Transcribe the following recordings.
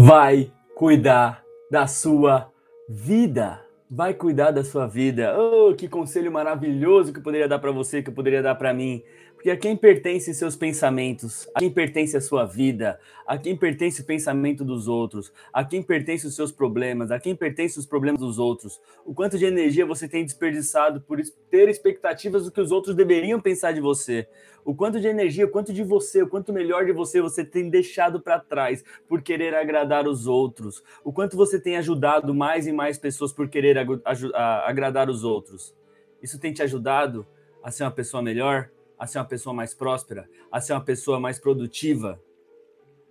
vai cuidar da sua vida. Vai cuidar da sua vida. Oh, que conselho maravilhoso que eu poderia dar para você, que eu poderia dar para mim. Porque a quem pertence seus pensamentos, a quem pertence a sua vida, a quem pertence o pensamento dos outros, a quem pertence os seus problemas, a quem pertence os problemas dos outros. O quanto de energia você tem desperdiçado por ter expectativas do que os outros deveriam pensar de você. O quanto de energia, o quanto de você, o quanto melhor de você você tem deixado para trás por querer agradar os outros. O quanto você tem ajudado mais e mais pessoas por querer ag agradar os outros. Isso tem te ajudado a ser uma pessoa melhor? A ser uma pessoa mais próspera, a ser uma pessoa mais produtiva.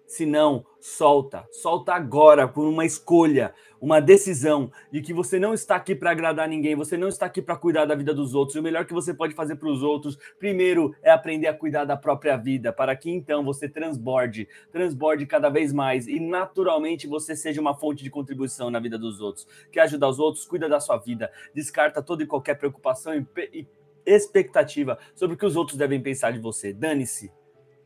Se não, solta, solta agora por uma escolha, uma decisão de que você não está aqui para agradar ninguém, você não está aqui para cuidar da vida dos outros. E o melhor que você pode fazer para os outros, primeiro, é aprender a cuidar da própria vida, para que então você transborde, transborde cada vez mais e naturalmente você seja uma fonte de contribuição na vida dos outros. Quer ajudar os outros? Cuida da sua vida, descarta toda e qualquer preocupação e, e expectativa sobre o que os outros devem pensar de você. Dane-se.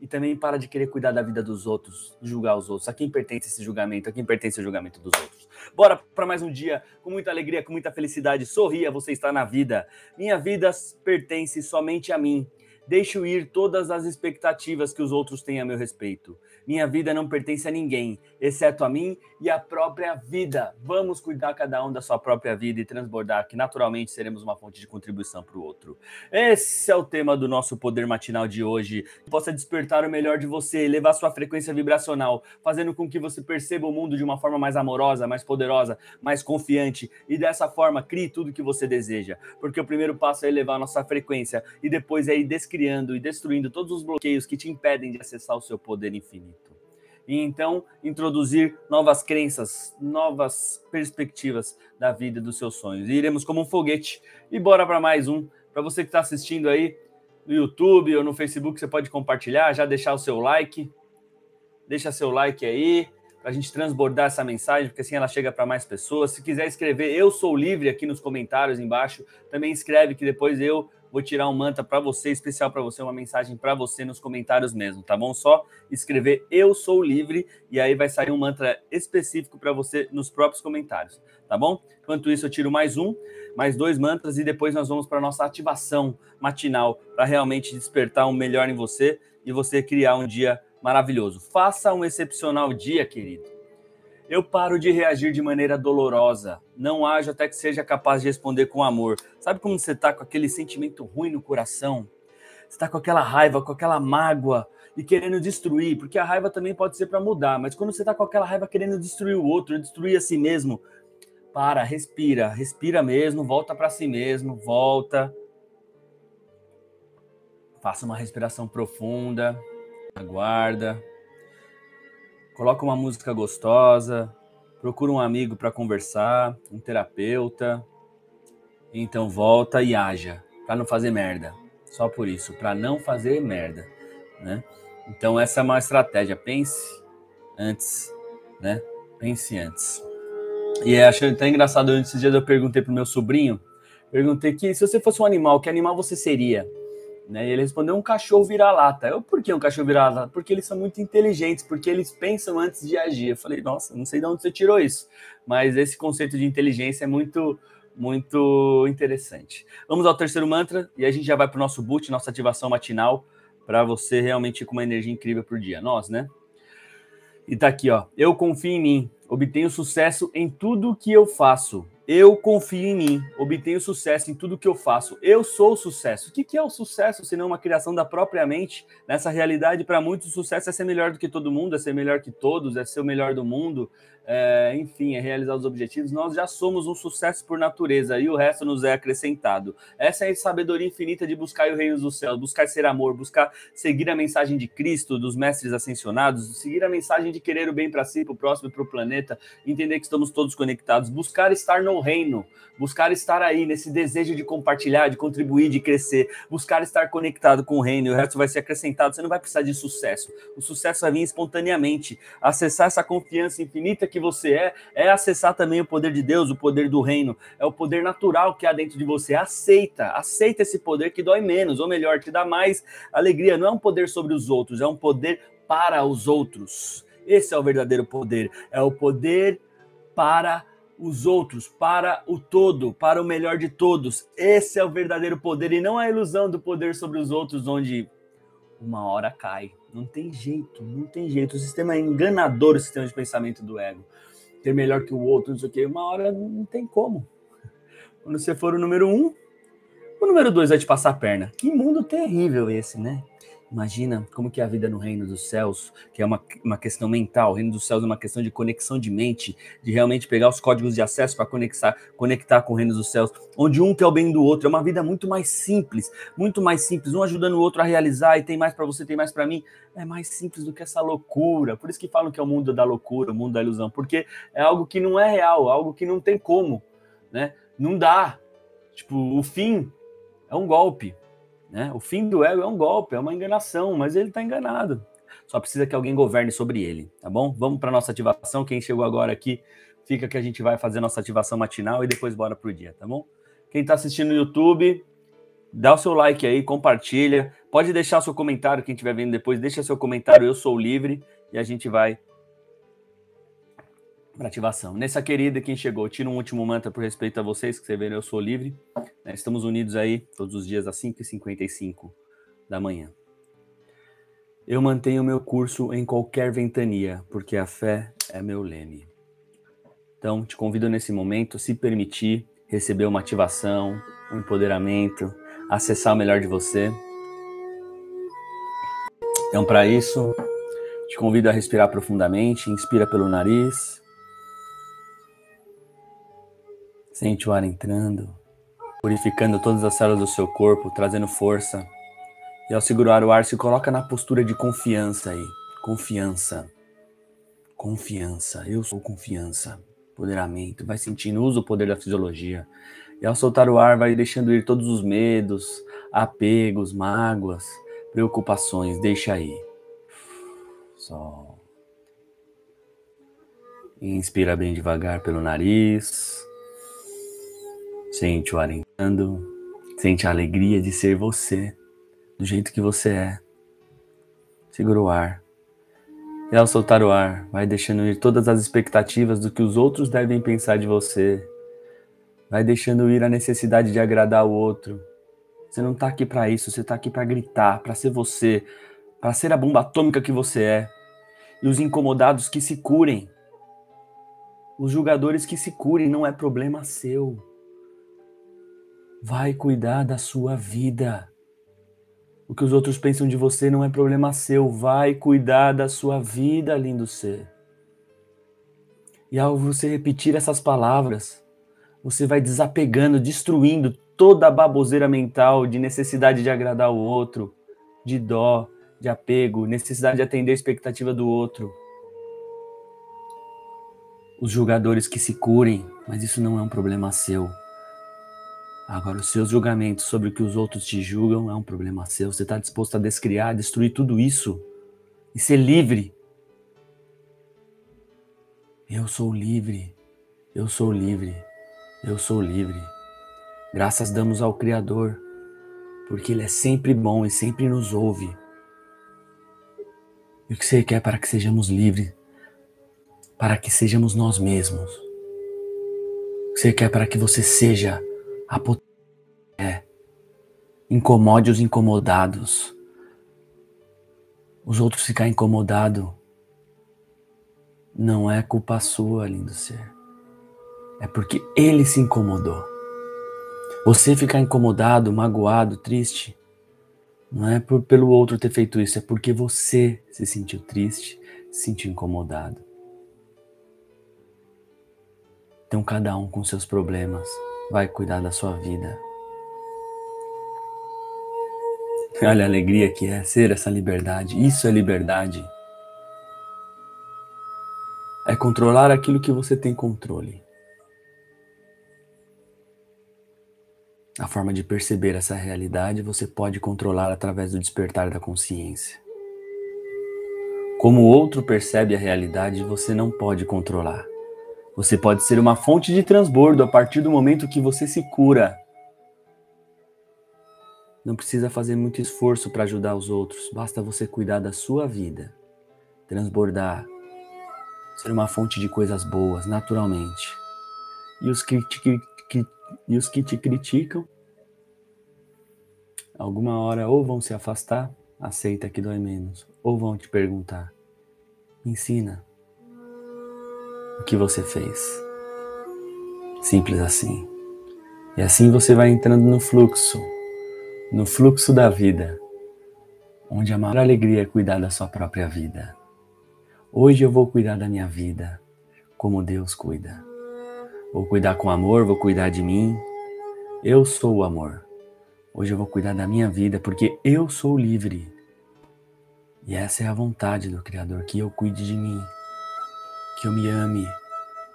E também para de querer cuidar da vida dos outros, julgar os outros. A quem pertence esse julgamento? A quem pertence o julgamento dos outros? Bora para mais um dia com muita alegria, com muita felicidade. Sorria, você está na vida. Minha vida pertence somente a mim. Deixo ir todas as expectativas que os outros têm a meu respeito. Minha vida não pertence a ninguém, exceto a mim e a própria vida. Vamos cuidar cada um da sua própria vida e transbordar, que naturalmente seremos uma fonte de contribuição para o outro. Esse é o tema do nosso poder matinal de hoje. Que possa despertar o melhor de você, elevar sua frequência vibracional, fazendo com que você perceba o mundo de uma forma mais amorosa, mais poderosa, mais confiante e dessa forma crie tudo que você deseja. Porque o primeiro passo é elevar nossa frequência e depois é ir descriando e destruindo todos os bloqueios que te impedem de acessar o seu poder infinito e então introduzir novas crenças, novas perspectivas da vida e dos seus sonhos. E iremos como um foguete. E bora para mais um. Para você que está assistindo aí no YouTube ou no Facebook, você pode compartilhar, já deixar o seu like. Deixa seu like aí para a gente transbordar essa mensagem, porque assim ela chega para mais pessoas. Se quiser escrever Eu Sou Livre aqui nos comentários embaixo, também escreve que depois eu vou tirar um manta para você, especial para você, uma mensagem para você nos comentários mesmo, tá bom? Só escrever Eu Sou Livre e aí vai sair um mantra específico para você nos próprios comentários, tá bom? Enquanto isso, eu tiro mais um, mais dois mantras e depois nós vamos para nossa ativação matinal para realmente despertar um melhor em você e você criar um dia maravilhoso. Faça um excepcional dia, querido. Eu paro de reagir de maneira dolorosa. Não ajo até que seja capaz de responder com amor. Sabe como você está com aquele sentimento ruim no coração? Você está com aquela raiva, com aquela mágoa e querendo destruir, porque a raiva também pode ser para mudar, mas quando você está com aquela raiva querendo destruir o outro, destruir a si mesmo, para, respira, respira mesmo, volta para si mesmo, volta. Faça uma respiração profunda, aguarda. Coloca uma música gostosa, procura um amigo para conversar, um terapeuta. Então volta e haja, para não fazer merda. Só por isso, para não fazer merda, né? Então essa é uma estratégia. Pense antes, né? Pense antes. E é, achei até engraçado, esses dias eu perguntei pro meu sobrinho, perguntei que se você fosse um animal, que animal você seria? Né? E ele respondeu um cachorro vira-lata. Eu, por que um cachorro vira-lata? Porque eles são muito inteligentes, porque eles pensam antes de agir. Eu falei, nossa, não sei de onde você tirou isso, mas esse conceito de inteligência é muito, muito interessante. Vamos ao terceiro mantra e a gente já vai para o nosso boot, nossa ativação matinal, para você realmente ir com uma energia incrível por dia. Nós, né? E tá aqui, ó. Eu confio em mim, obtenho sucesso em tudo que eu faço. Eu confio em mim, obtenho sucesso em tudo que eu faço. Eu sou o sucesso. O que é o sucesso, se não uma criação da própria mente? Nessa realidade, para muitos, o sucesso é ser melhor do que todo mundo, é ser melhor que todos, é ser o melhor do mundo, é, enfim, é realizar os objetivos, nós já somos um sucesso por natureza e o resto nos é acrescentado. Essa é a sabedoria infinita de buscar o reino dos céus, buscar ser amor, buscar seguir a mensagem de Cristo, dos mestres ascensionados, seguir a mensagem de querer o bem para si, para o próximo e para o planeta, entender que estamos todos conectados, buscar estar no reino, buscar estar aí nesse desejo de compartilhar, de contribuir, de crescer, buscar estar conectado com o reino, o resto vai ser acrescentado. Você não vai precisar de sucesso. O sucesso vai vir espontaneamente. Acessar essa confiança infinita que você é, é acessar também o poder de Deus, o poder do reino, é o poder natural que há dentro de você. Aceita, aceita esse poder que dói menos, ou melhor, te dá mais alegria. Não é um poder sobre os outros, é um poder para os outros. Esse é o verdadeiro poder. É o poder para os outros, para o todo, para o melhor de todos. Esse é o verdadeiro poder e não a ilusão do poder sobre os outros, onde uma hora cai. Não tem jeito, não tem jeito. O sistema é enganador, o sistema de pensamento do ego. Ter melhor que o outro, não sei o quê. Uma hora não tem como. Quando você for o número um, o número dois vai te passar a perna. Que mundo terrível esse, né? Imagina como que é a vida no reino dos céus, que é uma, uma questão mental. O reino dos céus é uma questão de conexão de mente, de realmente pegar os códigos de acesso para conectar, conectar com o reino dos céus, onde um quer o bem do outro. É uma vida muito mais simples, muito mais simples, um ajudando o outro a realizar e tem mais para você, tem mais para mim. É mais simples do que essa loucura. Por isso que falam que é o mundo da loucura, o mundo da ilusão, porque é algo que não é real, algo que não tem como, né? Não dá. Tipo, o fim é um golpe. Né? O fim do ego é um golpe, é uma enganação, mas ele está enganado. Só precisa que alguém governe sobre ele, tá bom? Vamos para nossa ativação. Quem chegou agora aqui, fica que a gente vai fazer nossa ativação matinal e depois bora pro dia, tá bom? Quem está assistindo no YouTube, dá o seu like aí, compartilha. Pode deixar seu comentário, quem estiver vendo depois, deixa seu comentário, eu sou livre, e a gente vai para ativação. Nessa querida, quem chegou, tira um último mantra por respeito a vocês, que você vê, eu sou livre. Né? Estamos unidos aí todos os dias às 5h55 da manhã. Eu mantenho meu curso em qualquer ventania, porque a fé é meu leme. Então, te convido nesse momento, se permitir, receber uma ativação, um empoderamento, acessar o melhor de você. Então, para isso, te convido a respirar profundamente, inspira pelo nariz Sente o ar entrando, purificando todas as células do seu corpo, trazendo força. E ao segurar o ar, se coloca na postura de confiança aí. Confiança. Confiança. Eu sou confiança. Empoderamento. Vai sentindo, usa o poder da fisiologia. E ao soltar o ar, vai deixando ir todos os medos, apegos, mágoas, preocupações. Deixa aí. Só. Inspira bem devagar pelo nariz. Sente o ar entrando, sente a alegria de ser você, do jeito que você é. Segura o ar. E ao soltar o ar, vai deixando ir todas as expectativas do que os outros devem pensar de você. Vai deixando ir a necessidade de agradar o outro. Você não está aqui para isso, você está aqui para gritar, para ser você, para ser a bomba atômica que você é. E os incomodados que se curem. Os julgadores que se curem não é problema seu vai cuidar da sua vida. O que os outros pensam de você não é problema seu, vai cuidar da sua vida, lindo ser. E ao você repetir essas palavras, você vai desapegando, destruindo toda a baboseira mental de necessidade de agradar o outro, de dó, de apego, necessidade de atender a expectativa do outro. Os julgadores que se curem, mas isso não é um problema seu. Agora, os seus julgamentos sobre o que os outros te julgam é um problema seu. Você está disposto a descriar, destruir tudo isso e ser livre. Eu sou livre, eu sou livre, eu sou livre. Graças damos ao Criador, porque Ele é sempre bom e sempre nos ouve. E o que você quer para que sejamos livres? Para que sejamos nós mesmos. O que você quer para que você seja a potência. Incomode os incomodados. Os outros ficar incomodado não é culpa sua, lindo ser. É porque ele se incomodou. Você ficar incomodado, magoado, triste, não é por, pelo outro ter feito isso, é porque você se sentiu triste, se sentiu incomodado. Então, cada um com seus problemas vai cuidar da sua vida. Olha a alegria que é ser essa liberdade. Isso é liberdade. É controlar aquilo que você tem controle. A forma de perceber essa realidade você pode controlar através do despertar da consciência. Como o outro percebe a realidade, você não pode controlar. Você pode ser uma fonte de transbordo a partir do momento que você se cura. Não precisa fazer muito esforço para ajudar os outros, basta você cuidar da sua vida, transbordar, ser uma fonte de coisas boas, naturalmente. E os que te, que, e os que te criticam, alguma hora ou vão se afastar, aceita que dói menos, ou vão te perguntar: ensina o que você fez. Simples assim. E assim você vai entrando no fluxo, no fluxo da vida, onde a maior alegria é cuidar da sua própria vida. Hoje eu vou cuidar da minha vida como Deus cuida. Vou cuidar com amor, vou cuidar de mim. Eu sou o amor. Hoje eu vou cuidar da minha vida porque eu sou livre. E essa é a vontade do Criador, que eu cuide de mim, que eu me ame,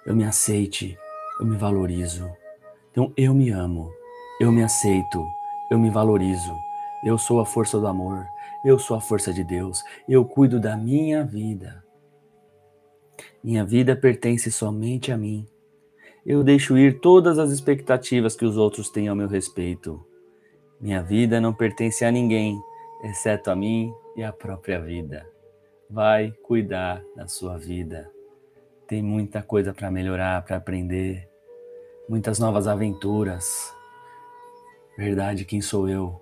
eu me aceite, eu me valorizo. Então eu me amo, eu me aceito, eu me valorizo. Eu sou a força do amor, eu sou a força de Deus, eu cuido da minha vida. Minha vida pertence somente a mim. Eu deixo ir todas as expectativas que os outros têm ao meu respeito. Minha vida não pertence a ninguém, exceto a mim e a própria vida. Vai cuidar da sua vida. Tem muita coisa para melhorar, para aprender, muitas novas aventuras. Verdade, quem sou eu?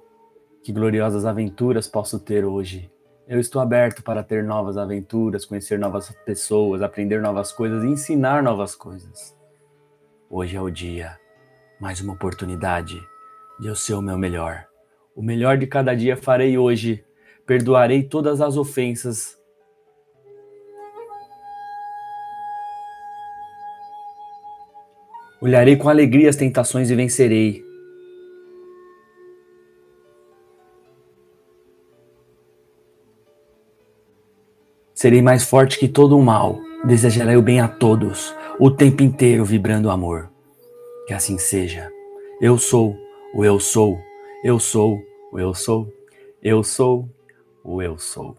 Que gloriosas aventuras posso ter hoje? Eu estou aberto para ter novas aventuras, conhecer novas pessoas, aprender novas coisas e ensinar novas coisas. Hoje é o dia, mais uma oportunidade de eu ser o meu melhor. O melhor de cada dia farei hoje. Perdoarei todas as ofensas. Olharei com alegria as tentações e vencerei. Serei mais forte que todo o mal. Desejarei o bem a todos, o tempo inteiro vibrando amor. Que assim seja. Eu sou o eu sou. Eu sou o eu sou. Eu sou o eu sou.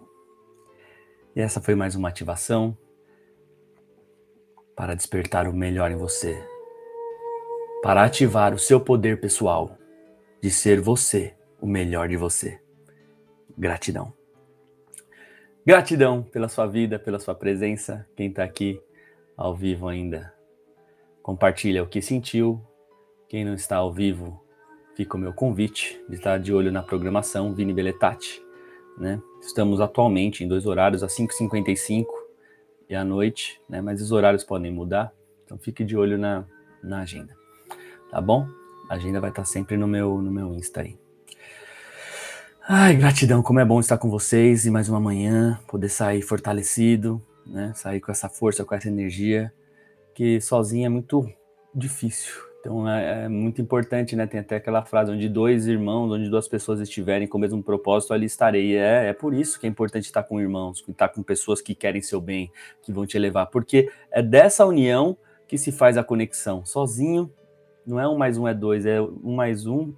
E essa foi mais uma ativação para despertar o melhor em você. Para ativar o seu poder pessoal de ser você o melhor de você. Gratidão. Gratidão pela sua vida, pela sua presença. Quem está aqui ao vivo ainda, compartilha o que sentiu. Quem não está ao vivo, fica o meu convite de estar de olho na programação Vini Beletati. Né? Estamos atualmente em dois horários, às 5h55 e à noite, né? mas os horários podem mudar, então fique de olho na, na agenda. Tá bom? A agenda vai estar sempre no meu, no meu Insta aí. Ai, gratidão, como é bom estar com vocês e mais uma manhã, poder sair fortalecido, né? Sair com essa força, com essa energia, que sozinho é muito difícil. Então é, é, muito importante, né? Tem até aquela frase onde dois irmãos, onde duas pessoas estiverem com o mesmo propósito, ali estarei. É, é por isso que é importante estar com irmãos, estar com pessoas que querem seu bem, que vão te elevar, porque é dessa união que se faz a conexão. Sozinho não é um mais um é dois, é um mais um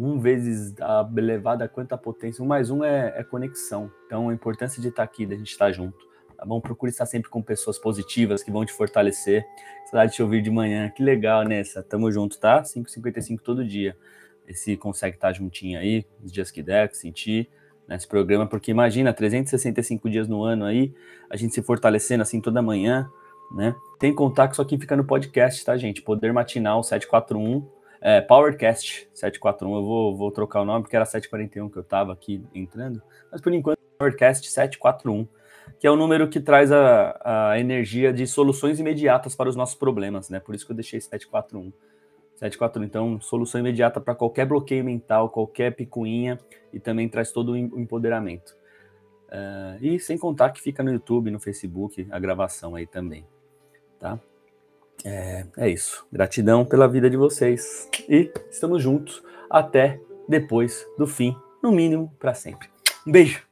um vezes a elevada quanta potência, um mais um é, é, conexão. Então, a importância de estar aqui, da gente estar junto, tá bom? Procure estar sempre com pessoas positivas que vão te fortalecer. Saudade de te ouvir de manhã, que legal, Nessa. Tamo junto, tá? 5h55 todo dia. Esse consegue estar juntinho aí, os dias que der, que sentir nesse programa, porque imagina, 365 dias no ano aí, a gente se fortalecendo assim toda manhã, né? Tem contato, só que fica no podcast, tá, gente? Poder Matinal 741 é, Powercast 741, eu vou, vou trocar o nome porque era 741 que eu estava aqui entrando, mas por enquanto Powercast 741, que é o número que traz a, a energia de soluções imediatas para os nossos problemas, né? Por isso que eu deixei 741. 741, então, solução imediata para qualquer bloqueio mental, qualquer picuinha e também traz todo o empoderamento. Uh, e sem contar que fica no YouTube, no Facebook, a gravação aí também, tá? É, é isso. Gratidão pela vida de vocês. E estamos juntos até depois do fim, no mínimo para sempre. Um beijo.